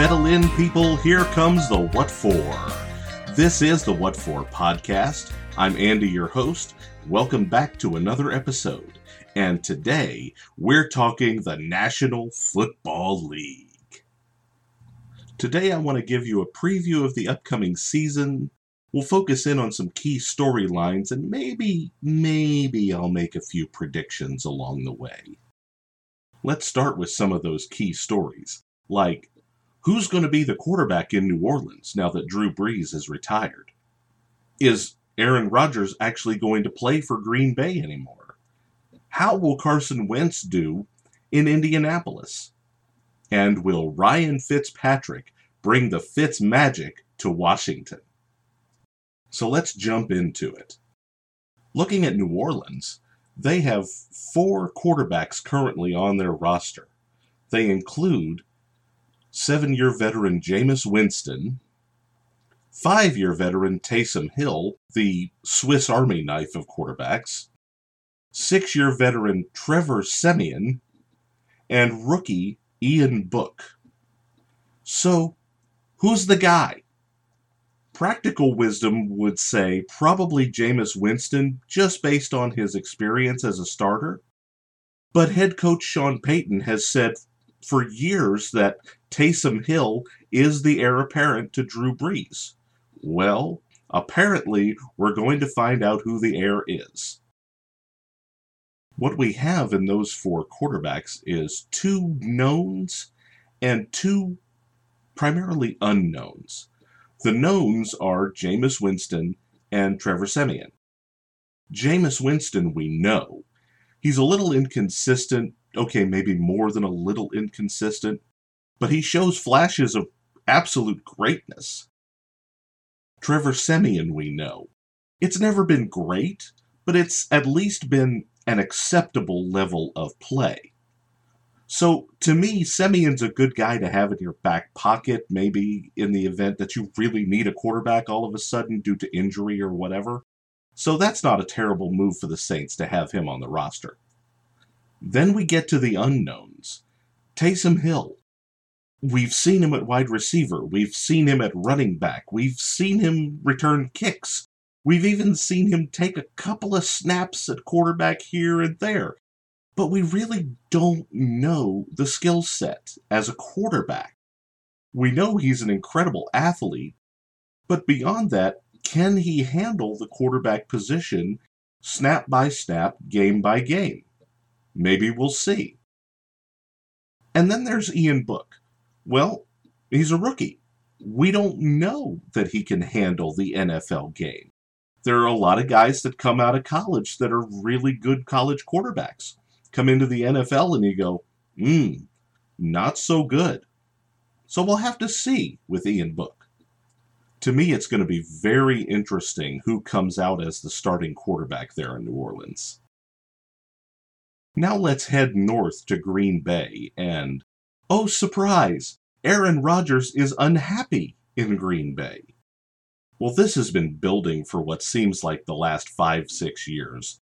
Settle in, people. Here comes the What For. This is the What For podcast. I'm Andy, your host. Welcome back to another episode. And today we're talking the National Football League. Today I want to give you a preview of the upcoming season. We'll focus in on some key storylines and maybe, maybe I'll make a few predictions along the way. Let's start with some of those key stories, like who's going to be the quarterback in New Orleans now that Drew Brees is retired? Is Aaron Rodgers actually going to play for Green Bay anymore? How will Carson Wentz do in Indianapolis? And will Ryan Fitzpatrick bring the Fitz magic to Washington? So let's jump into it. Looking at New Orleans, they have four quarterbacks currently on their roster. They include seven year veteran Jameis Winston, five year veteran Taysom Hill, the Swiss Army knife of quarterbacks, six year veteran Trevor Siemian, and rookie Ian Book. So, who's the guy? Practical wisdom would say probably Jameis Winston, just based on his experience as a starter. But head coach Sean Payton has said for years that Taysom Hill is the heir apparent to Drew Brees. Well, apparently, we're going to find out who the heir is. What we have in those four quarterbacks is two knowns and two primarily unknowns. The knowns are Jameis Winston and Trevor Siemian. Jameis Winston, we know. He's a little inconsistent, okay, maybe more than a little inconsistent, but he shows flashes of absolute greatness. Trevor Siemian, we know. It's never been great, but it's at least been an acceptable level of play. So to me, Siemian's a good guy to have in your back pocket, maybe in the event that you really need a quarterback all of a sudden due to injury or whatever. So that's not a terrible move for the Saints to have him on the roster. Then we get to the unknowns. Taysom Hill. We've seen him at wide receiver. We've seen him at running back. We've seen him return kicks. We've even seen him take a couple of snaps at quarterback here and there. But we really don't know the skill set as a quarterback. We know he's an incredible athlete, but beyond that, can he handle the quarterback position snap by snap, game by game? Maybe we'll see. And then there's Ian Book. Well, he's a rookie. We don't know that he can handle the NFL game. There are a lot of guys that come out of college that are really good college quarterbacks. Come into the NFL and you go, hmm, not so good. So we'll have to see with Ian Book. To me, it's going to be very interesting who comes out as the starting quarterback there in New Orleans. Now let's head north to Green Bay and, oh surprise, Aaron Rodgers is unhappy in Green Bay. Well, this has been building for what seems like the last five, six years.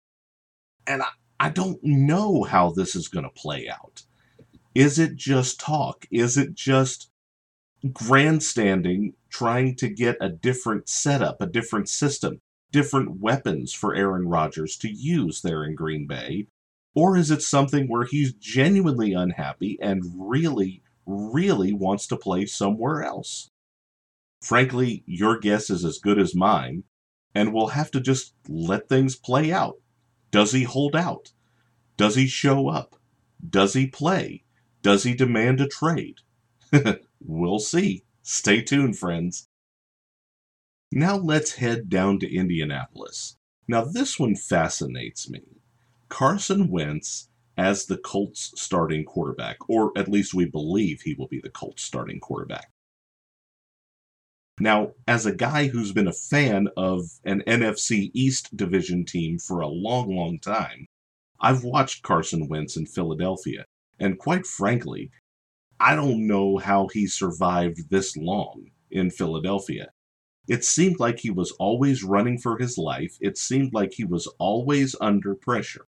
And I, I don't know how this is going to play out. Is it just talk? Is it just grandstanding, trying to get a different setup, a different system, different weapons for Aaron Rodgers to use there in Green Bay? Or is it something where he's genuinely unhappy and really, really wants to play somewhere else? Frankly, your guess is as good as mine, and we'll have to just let things play out. Does he hold out? Does he show up? Does he play? Does he demand a trade? we'll see. Stay tuned, friends. Now let's head down to Indianapolis. Now, this one fascinates me. Carson Wentz as the Colts starting quarterback, or at least we believe he will be the Colts starting quarterback. Now, as a guy who's been a fan of an NFC East division team for a long, long time, I've watched Carson Wentz in Philadelphia, and quite frankly, I don't know how he survived this long in Philadelphia. It seemed like he was always running for his life. It seemed like he was always under pressure.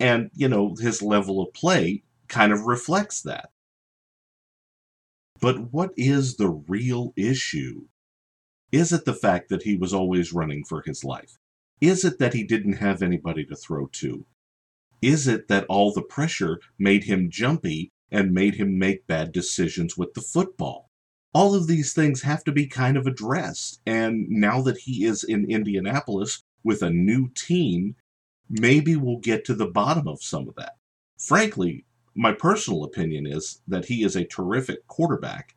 And, you know, his level of play kind of reflects that. But what is the real issue? Is it the fact that he was always running for his life? Is it that he didn't have anybody to throw to? Is it that all the pressure made him jumpy and made him make bad decisions with the football? All of these things have to be kind of addressed. And now that he is in Indianapolis with a new team, maybe we'll get to the bottom of some of that. Frankly, my personal opinion is that he is a terrific quarterback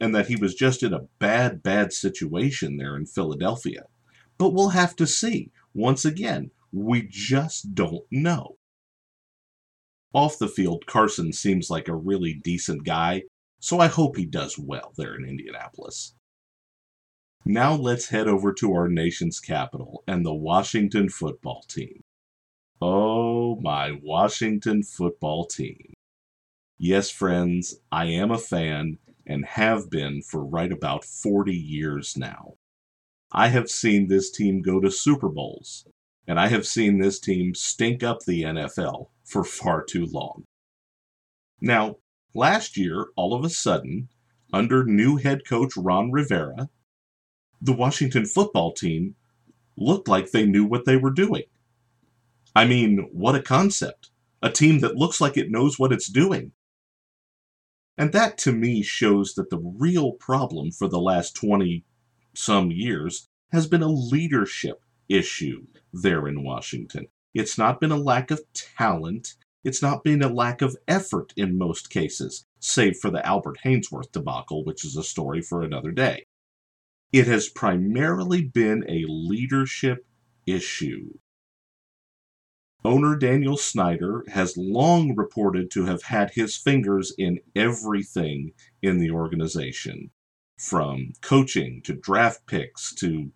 and that he was just in a bad, bad situation there in Philadelphia. But we'll have to see. Once again, we just don't know. Off the field, Carson seems like a really decent guy, so I hope he does well there in Indianapolis. Now let's head over to our nation's capital and the Washington football team. Oh, my Washington football team. Yes, friends, I am a fan and have been for right about 40 years now. I have seen this team go to Super Bowls, and I have seen this team stink up the NFL for far too long. Now, last year, all of a sudden, under new head coach Ron Rivera, the Washington football team looked like they knew what they were doing. I mean, what a concept. A team that looks like it knows what it's doing. And that to me shows that the real problem for the last 20 some years has been a leadership issue there in Washington. It's not been a lack of talent, it's not been a lack of effort in most cases, save for the Albert Haynesworth debacle, which is a story for another day. It has primarily been a leadership issue. Owner Daniel Snyder has long reported to have had his fingers in everything in the organization, from coaching to draft picks to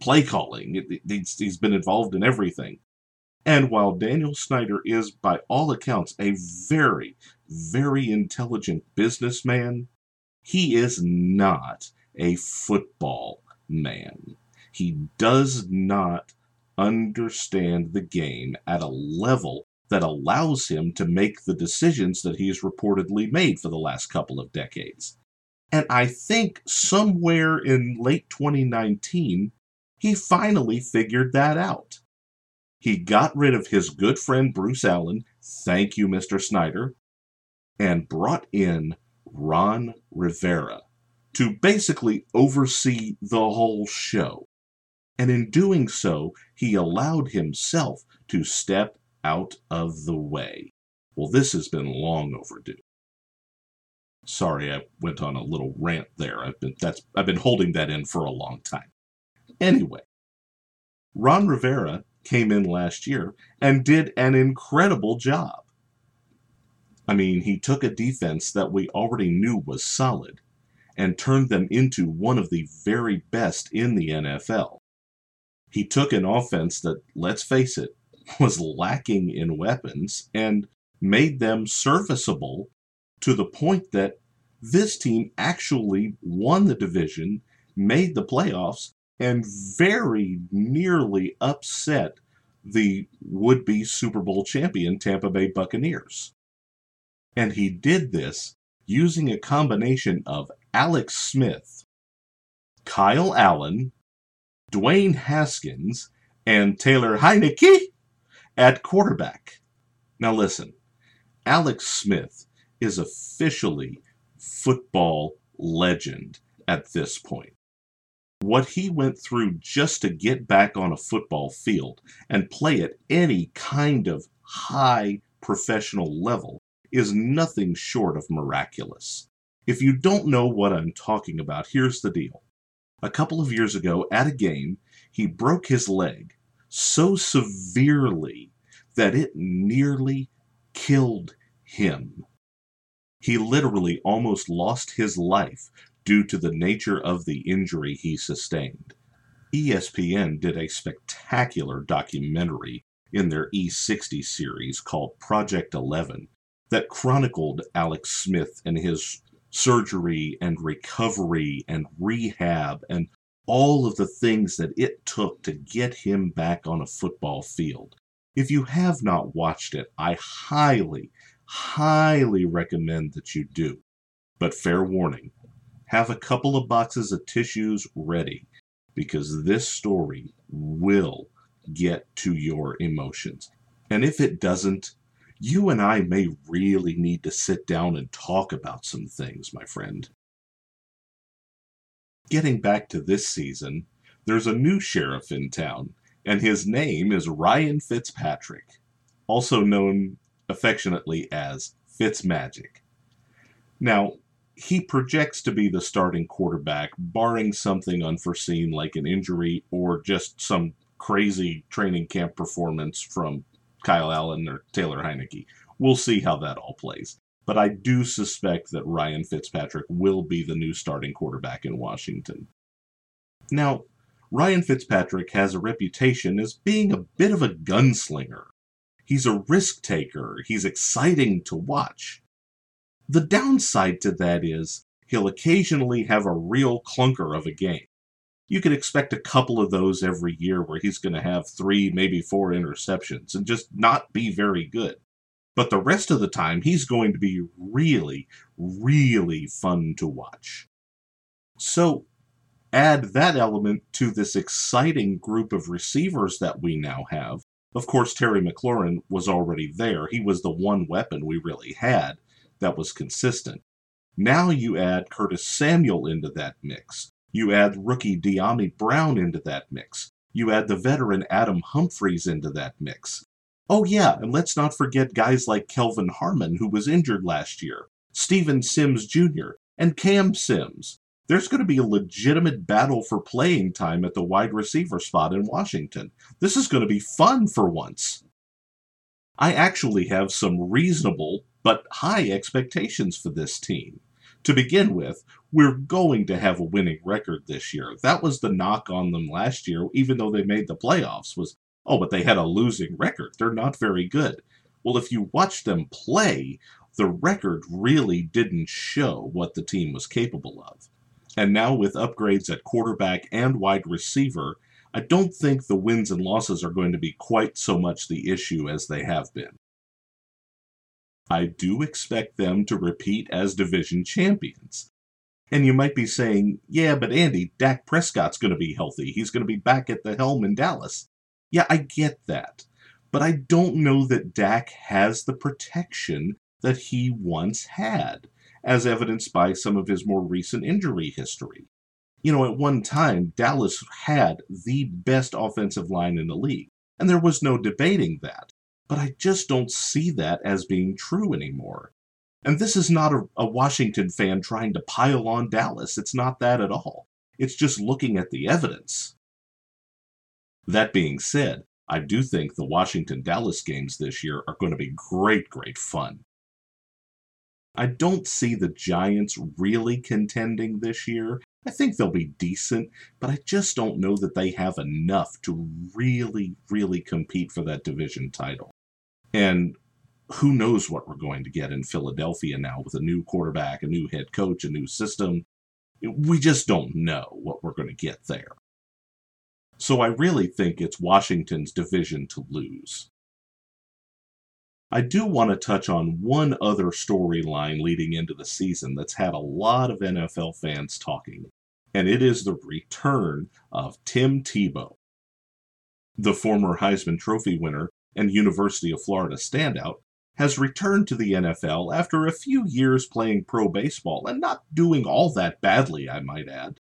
play calling. he's been involved in everything. And while Daniel Snyder is, by all accounts, a very, very intelligent businessman, he is not a football man. He does not understand the game at a level that allows him to make the decisions that he has reportedly made for the last couple of decades. And I think somewhere in late 2019, he finally figured that out. He got rid of his good friend Bruce Allen, thank you, Mr. Snyder, and brought in Ron Rivera to basically oversee the whole show and in doing so, he allowed himself to step out of the way. Well, this has been long overdue. Sorry, I went on a little rant there. I've been that's I've been holding that in for a long time. Anyway, Ron Rivera came in last year and did an incredible job. I mean, he took a defense that we already knew was solid and turned them into one of the very best in the NFL. He took an offense that, let's face it, was lacking in weapons and made them serviceable to the point that this team actually won the division, made the playoffs, and very nearly upset the would be Super Bowl champion Tampa Bay Buccaneers. And he did this using a combination of Alex Smith, Kyle Allen, Dwayne Haskins, and Taylor Heinicke at quarterback. Now listen, Alex Smith is officially football legend at this point. What he went through just to get back on a football field and play at any kind of high professional level is nothing short of miraculous. If you don't know what I'm talking about, here's the deal a couple of years ago at a game, he broke his leg so severely that it nearly killed him. He literally almost lost his life due to the nature of the injury he sustained. ESPN did a spectacular documentary in their E60 series called Project 11 that chronicled Alex Smith and his surgery and recovery and rehab and all of the things that it took to get him back on a football field. If you have not watched it, I highly, highly recommend that you do. But fair warning, have a couple of boxes of tissues ready because this story will get to your emotions. And if it doesn't, you and I may really need to sit down and talk about some things, my friend. Getting back to this season, there's a new sheriff in town, and his name is Ryan Fitzpatrick, also known affectionately as Fitzmagic. Now, he projects to be the starting quarterback, barring something unforeseen like an injury or just some crazy training camp performance from Kyle Allen or Taylor Heinicke. We'll see how that all plays. But I do suspect that Ryan Fitzpatrick will be the new starting quarterback in Washington. Now, Ryan Fitzpatrick has a reputation as being a bit of a gunslinger. He's a risk taker, he's exciting to watch. The downside to that is he'll occasionally have a real clunker of a game. You can expect a couple of those every year where he's going to have three, maybe four interceptions and just not be very good. But the rest of the time, he's going to be really, really fun to watch. So, add that element to this exciting group of receivers that we now have. Of course, Terry McLaurin was already there. He was the one weapon we really had that was consistent. Now you add Curtis Samuel into that mix. You add rookie Dyami Brown into that mix. You add the veteran Adam Humphries into that mix. Oh, yeah, and let's not forget guys like Kelvin Harmon, who was injured last year, Steven Sims Jr., and Cam Sims. There's going to be a legitimate battle for playing time at the wide receiver spot in Washington. This is going to be fun for once. I actually have some reasonable but high expectations for this team. To begin with, we're going to have a winning record this year. That was the knock on them last year, even though they made the playoffs, was, oh, but they had a losing record. They're not very good. Well, if you watch them play, the record really didn't show what the team was capable of. And now, with upgrades at quarterback and wide receiver, I don't think the wins and losses are going to be quite so much the issue as they have been. I do expect them to repeat as division champions. And you might be saying, yeah, but Andy, Dak Prescott's going to be healthy. He's going to be back at the helm in Dallas. Yeah, I get that. But I don't know that Dak has the protection that he once had, as evidenced by some of his more recent injury history. You know, at one time, Dallas had the best offensive line in the league, and there was no debating that but I just don't see that as being true anymore. And this is not a, a, Washington fan trying to pile on Dallas. It's not that at all. It's just looking at the evidence. That being said, I do think the Washington Dallas games this year are going to be great, great fun. I don't see the Giants really contending this year. I think they'll be decent, but I just don't know that they have enough to really, really compete for that division title. And who knows what we're going to get in Philadelphia now with a new quarterback, a new head coach, a new system. We just don't know what we're going to get there. So I really think it's Washington's division to lose. I do want to touch on one other storyline leading into the season that's had a lot of NFL fans talking, and it is the return of Tim Tebow. The former Heisman Trophy winner and University of Florida standout, has returned to the NFL after a few years playing pro baseball and not doing all that badly, I might add.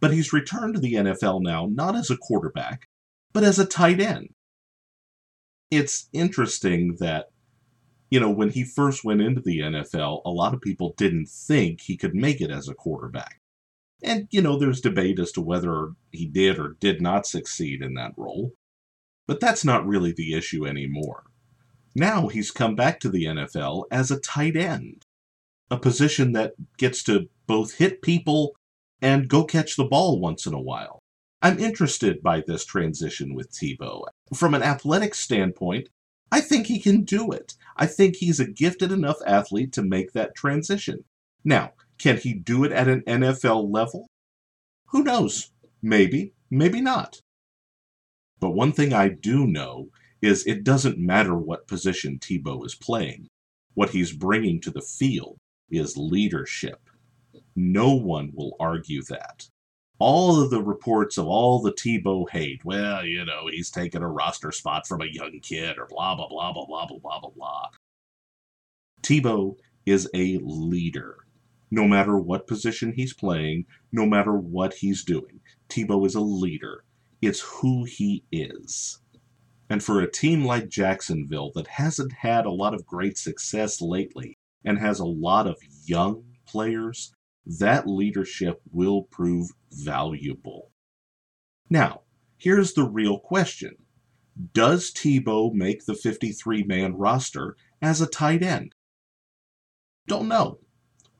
But he's returned to the NFL now not as a quarterback, but as a tight end. It's interesting that, you know, when he first went into the NFL, a lot of people didn't think he could make it as a quarterback. And, you know, there's debate as to whether he did or did not succeed in that role. But that's not really the issue anymore. Now he's come back to the NFL as a tight end, a position that gets to both hit people and go catch the ball once in a while. I'm interested by this transition with Tebow. From an athletic standpoint, I think he can do it. I think he's a gifted enough athlete to make that transition. Now, can he do it at an NFL level? Who knows? Maybe, maybe not. But one thing I do know is it doesn't matter what position Tebow is playing. What he's bringing to the field is leadership. No one will argue that. All of the reports of all the Tebow hate, well, you know, he's taken a roster spot from a young kid or blah, blah, blah, blah, blah, blah, blah, blah, blah. Tebow is a leader. No matter what position he's playing, no matter what he's doing, Tebow is a leader. It's who he is. And for a team like Jacksonville that hasn't had a lot of great success lately and has a lot of young players, that leadership will prove valuable. Now, here's the real question Does Tebow make the 53 man roster as a tight end? Don't know.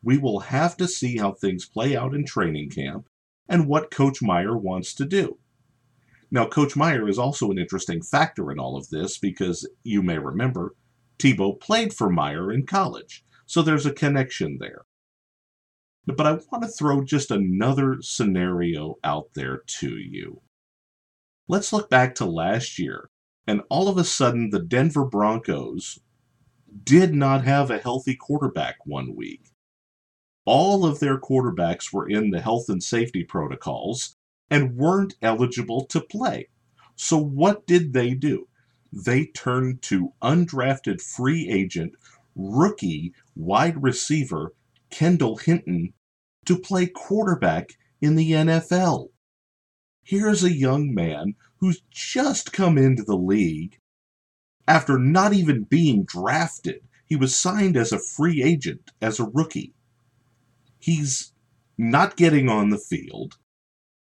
We will have to see how things play out in training camp and what Coach Meyer wants to do. Now, Coach Meyer is also an interesting factor in all of this because you may remember Tebow played for Meyer in college, so there's a connection there. But I want to throw just another scenario out there to you. Let's look back to last year, and all of a sudden the Denver Broncos did not have a healthy quarterback one week. All of their quarterbacks were in the health and safety protocols and weren't eligible to play. So, what did they do? They turned to undrafted free agent, rookie wide receiver Kendall Hinton to play quarterback in the NFL. Here's a young man who's just come into the league after not even being drafted. He was signed as a free agent, as a rookie. He's not getting on the field,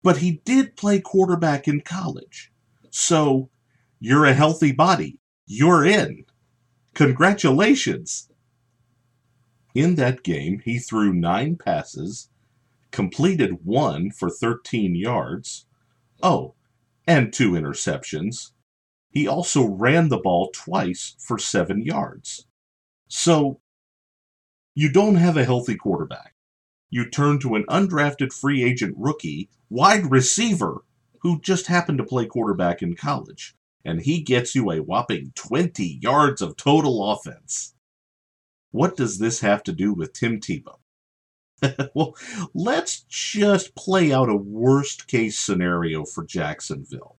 but he did play quarterback in college. So you're a healthy body. You're in. Congratulations. In that game, he threw nine passes, completed one for 13 yards. Oh, and two interceptions. He also ran the ball twice for seven yards. So, you don't have a healthy quarterback. You turn to an undrafted free agent rookie, wide receiver, who just happened to play quarterback in college, and he gets you a whopping 20 yards of total offense. What does this have to do with Tim Tebow? well, let's just play out a worst case scenario for Jacksonville.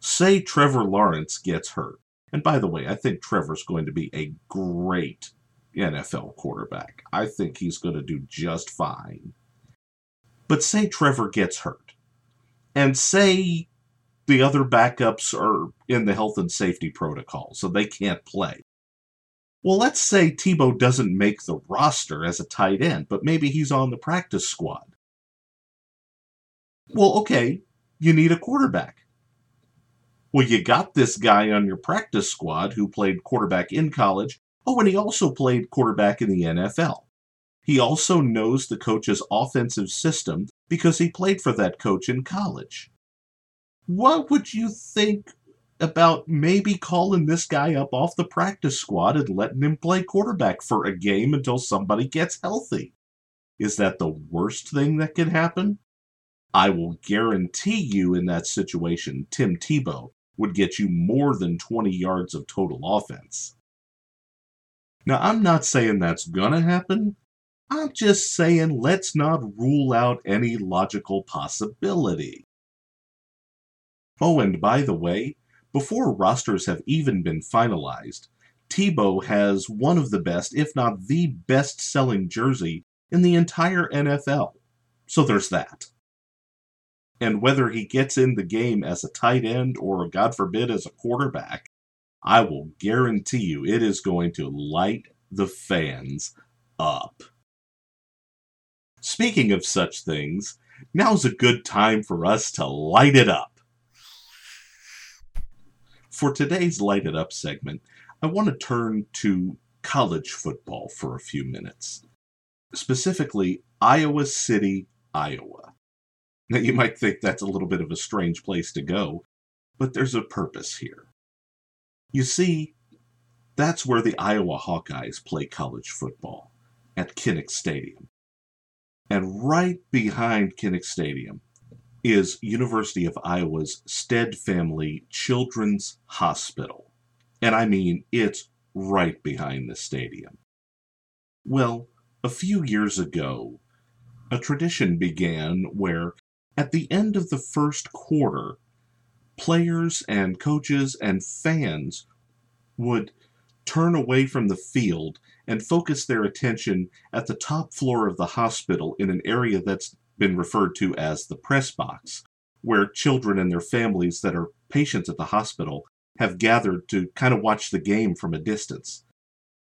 Say Trevor Lawrence gets hurt. And by the way, I think Trevor's going to be a great NFL quarterback. I think he's going to do just fine. But say Trevor gets hurt. And say the other backups are in the health and safety protocol, so they can't play. Well, let's say Tebow doesn't make the roster as a tight end, but maybe he's on the practice squad. Well, okay, you need a quarterback. Well, you got this guy on your practice squad who played quarterback in college. Oh, and he also played quarterback in the NFL. He also knows the coach's offensive system because he played for that coach in college. What would you think about maybe calling this guy up off the practice squad and letting him play quarterback for a game until somebody gets healthy? Is that the worst thing that could happen? I will guarantee you in that situation, Tim Tebow would get you more than 20 yards of total offense. Now, I'm not saying that's gonna happen. I'm just saying let's not rule out any logical possibility. Oh, and by the way, before rosters have even been finalized, Tebow has one of the best, if not the best selling jersey in the entire NFL. So there's that. And whether he gets in the game as a tight end or, God forbid, as a quarterback, I will guarantee you it is going to light the fans up. Speaking of such things, now's a good time for us to light it up. For today's Light It Up segment, I want to turn to college football for a few minutes. Specifically, Iowa City, Iowa. Now, you might think that's a little bit of a strange place to go, but there's a purpose here. You see, that's where the Iowa Hawkeyes play college football, at Kinnick Stadium. And right behind Kinnick Stadium is University of Iowa's Stead Family Children's Hospital. And I mean, it's right behind the stadium. Well, a few years ago, a tradition began where, at the end of the first quarter, players and coaches and fans would turn away from the field and focus their attention at the top floor of the hospital in an area that's been referred to as the press box, where children and their families that are patients at the hospital have gathered to kind of watch the game from a distance.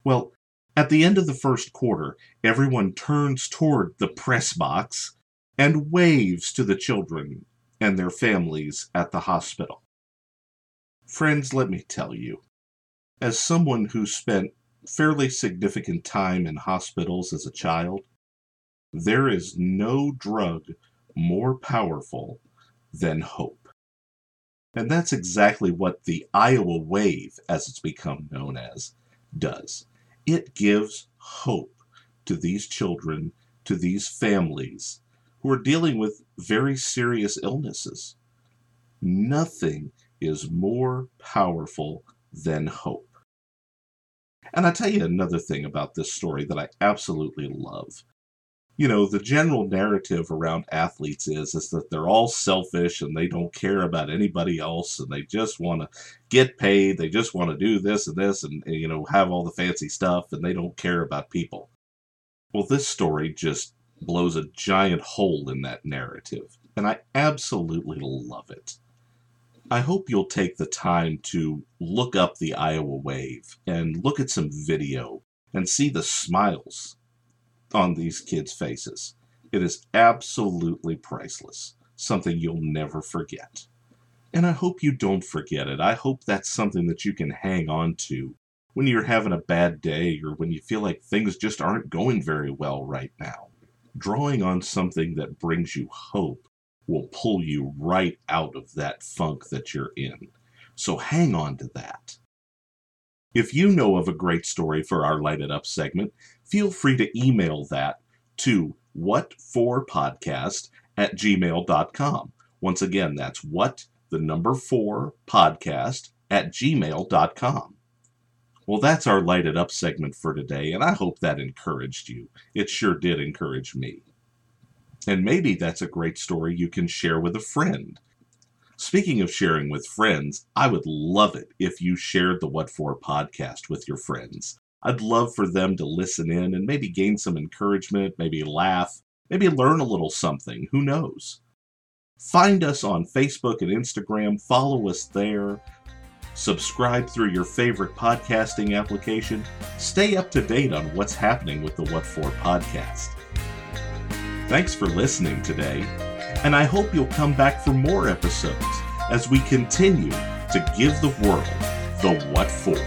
Well, at the end of the first quarter, everyone turns toward the press box and waves to the children and their families at the hospital. Friends, let me tell you, as someone who spent fairly significant time in hospitals as a child, there is no drug more powerful than hope. And that's exactly what the Iowa Wave, as it's become known as, does. It gives hope to these children, to these families who are dealing with very serious illnesses. Nothing is more powerful than hope. And I tell you another thing about this story that I absolutely love. You know, the general narrative around athletes is is that they're all selfish and they don't care about anybody else and they just want to get paid, they just want to do this and this and, and you know, have all the fancy stuff and they don't care about people. Well, this story just blows a giant hole in that narrative, and I absolutely love it. I hope you'll take the time to look up the Iowa Wave and look at some video and see the smiles on these kids' faces. It is absolutely priceless, something you'll never forget. And I hope you don't forget it. I hope that's something that you can hang on to when you're having a bad day or when you feel like things just aren't going very well right now. Drawing on something that brings you hope will pull you right out of that funk that you're in. So hang on to that. If you know of a great story for our Light It Up segment, feel free to email that to what4podcast at gmail.com. Once again, that's what the number four podcast at gmail.com. Well, that's our Light It Up segment for today, and I hope that encouraged you. It sure did encourage me. And maybe that's a great story you can share with a friend. Speaking of sharing with friends, I would love it if you shared the What For podcast with your friends. I'd love for them to listen in and maybe gain some encouragement, maybe laugh, maybe learn a little something. Who knows? Find us on Facebook and Instagram, follow us there, subscribe through your favorite podcasting application, stay up to date on what's happening with the What For podcast. Thanks for listening today, and I hope you'll come back for more episodes as we continue to give the world the what for.